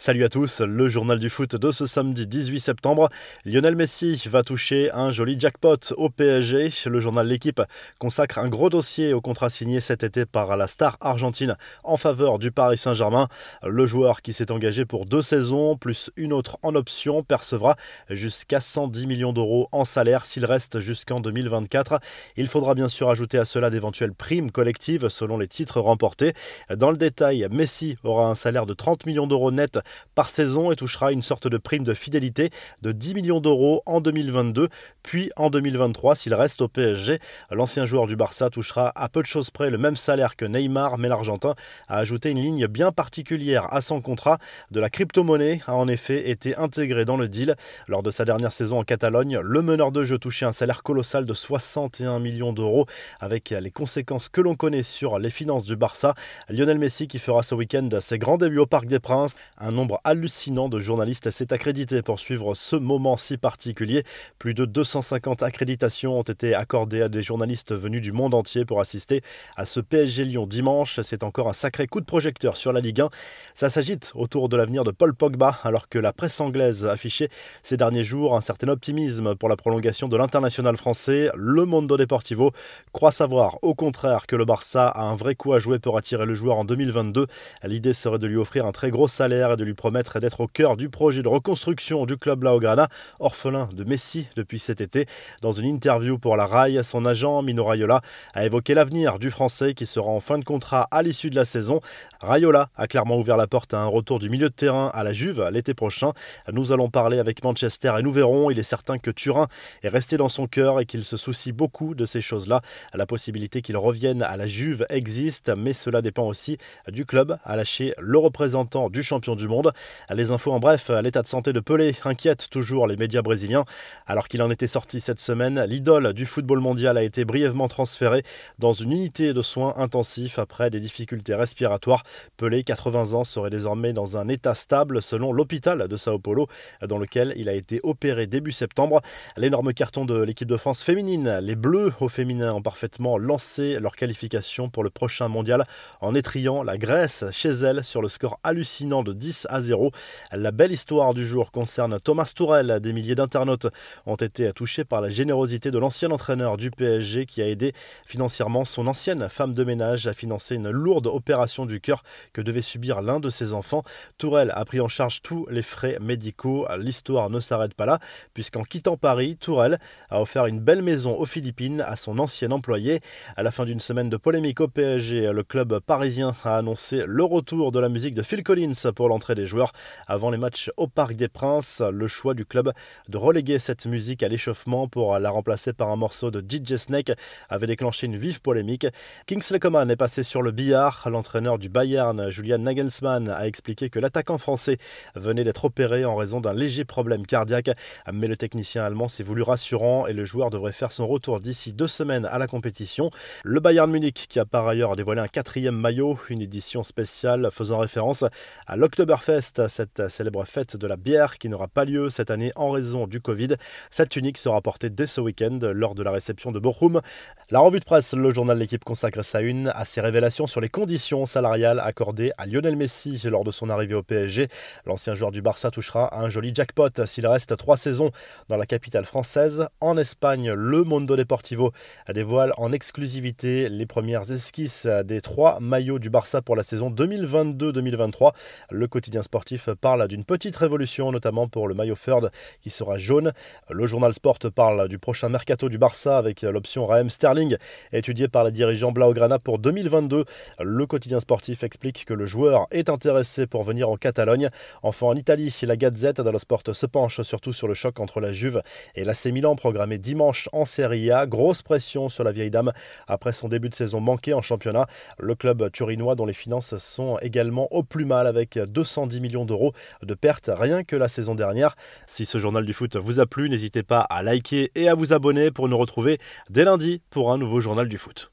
Salut à tous, le journal du foot de ce samedi 18 septembre. Lionel Messi va toucher un joli jackpot au PSG. Le journal L'équipe consacre un gros dossier au contrat signé cet été par la star argentine en faveur du Paris Saint-Germain. Le joueur qui s'est engagé pour deux saisons plus une autre en option percevra jusqu'à 110 millions d'euros en salaire s'il reste jusqu'en 2024. Il faudra bien sûr ajouter à cela d'éventuelles primes collectives selon les titres remportés. Dans le détail, Messi aura un salaire de 30 millions d'euros net par saison et touchera une sorte de prime de fidélité de 10 millions d'euros en 2022, puis en 2023 s'il reste au PSG. L'ancien joueur du Barça touchera à peu de choses près le même salaire que Neymar, mais l'Argentin a ajouté une ligne bien particulière à son contrat. De la crypto-monnaie a en effet été intégrée dans le deal. Lors de sa dernière saison en Catalogne, le meneur de jeu touchait un salaire colossal de 61 millions d'euros, avec les conséquences que l'on connaît sur les finances du Barça. Lionel Messi qui fera ce week-end ses grands débuts au Parc des Princes, un nombre hallucinant de journalistes s'est accrédité pour suivre ce moment si particulier. Plus de 250 accréditations ont été accordées à des journalistes venus du monde entier pour assister à ce PSG Lyon dimanche. C'est encore un sacré coup de projecteur sur la Ligue 1. Ça s'agite autour de l'avenir de Paul Pogba, alors que la presse anglaise affichait ces derniers jours un certain optimisme pour la prolongation de l'international français. Le Mondo Deportivo croit savoir au contraire que le Barça a un vrai coup à jouer pour attirer le joueur en 2022. L'idée serait de lui offrir un très gros salaire et de lui promettre d'être au cœur du projet de reconstruction du club Laograna, orphelin de Messi depuis cet été. Dans une interview pour la RAI, son agent Mino Raiola a évoqué l'avenir du Français qui sera en fin de contrat à l'issue de la saison. Raiola a clairement ouvert la porte à un retour du milieu de terrain à la Juve l'été prochain. Nous allons parler avec Manchester et nous verrons. Il est certain que Turin est resté dans son cœur et qu'il se soucie beaucoup de ces choses-là. La possibilité qu'il revienne à la Juve existe, mais cela dépend aussi du club à lâcher le représentant du champion du monde les infos en bref, l'état de santé de Pelé inquiète toujours les médias brésiliens. Alors qu'il en était sorti cette semaine, l'idole du football mondial a été brièvement transféré dans une unité de soins intensifs après des difficultés respiratoires. Pelé, 80 ans, serait désormais dans un état stable selon l'hôpital de Sao Paulo, dans lequel il a été opéré début septembre. L'énorme carton de l'équipe de France féminine, les Bleus au féminin ont parfaitement lancé leur qualification pour le prochain mondial en étriant la Grèce chez elle sur le score hallucinant de 10 à 0. La belle histoire du jour concerne Thomas Tourel. Des milliers d'internautes ont été touchés par la générosité de l'ancien entraîneur du PSG qui a aidé financièrement son ancienne femme de ménage à financer une lourde opération du cœur que devait subir l'un de ses enfants. Tourel a pris en charge tous les frais médicaux. L'histoire ne s'arrête pas là, puisqu'en quittant Paris, Tourel a offert une belle maison aux Philippines à son ancien employé. À la fin d'une semaine de polémique au PSG, le club parisien a annoncé le retour de la musique de Phil Collins pour l'entrée des joueurs avant les matchs au Parc des Princes. Le choix du club de reléguer cette musique à l'échauffement pour la remplacer par un morceau de DJ Snake avait déclenché une vive polémique. Kingsley Coman est passé sur le billard. L'entraîneur du Bayern, Julian Nagelsmann, a expliqué que l'attaquant français venait d'être opéré en raison d'un léger problème cardiaque. Mais le technicien allemand s'est voulu rassurant et le joueur devrait faire son retour d'ici deux semaines à la compétition. Le Bayern Munich, qui a par ailleurs dévoilé un quatrième maillot, une édition spéciale faisant référence à cette célèbre fête de la bière qui n'aura pas lieu cette année en raison du Covid. Cette tunique sera portée dès ce week-end lors de la réception de Bochum. La revue de presse, le journal L'équipe consacre sa une à ses révélations sur les conditions salariales accordées à Lionel Messi lors de son arrivée au PSG. L'ancien joueur du Barça touchera un joli jackpot s'il reste trois saisons dans la capitale française. En Espagne, le Mondo Deportivo dévoile en exclusivité les premières esquisses des trois maillots du Barça pour la saison 2022-2023. Le quotidien sportif parle d'une petite révolution, notamment pour le maillot Third qui sera jaune. Le journal Sport parle du prochain mercato du Barça avec l'option Raheem Sterling étudiée par les dirigeants Blaugrana pour 2022. Le quotidien sportif explique que le joueur est intéressé pour venir en Catalogne. Enfin, en Italie, la Gazette dello Sport se penche surtout sur le choc entre la Juve et l'AC Milan programmé dimanche en Serie A. Grosse pression sur la vieille dame après son début de saison manqué en championnat. Le club turinois dont les finances sont également au plus mal avec 210 millions d'euros de pertes rien que la saison dernière. Si ce journal du foot vous a plu, n'hésitez pas à liker et à vous abonner pour nous retrouver dès lundi pour un nouveau journal du foot.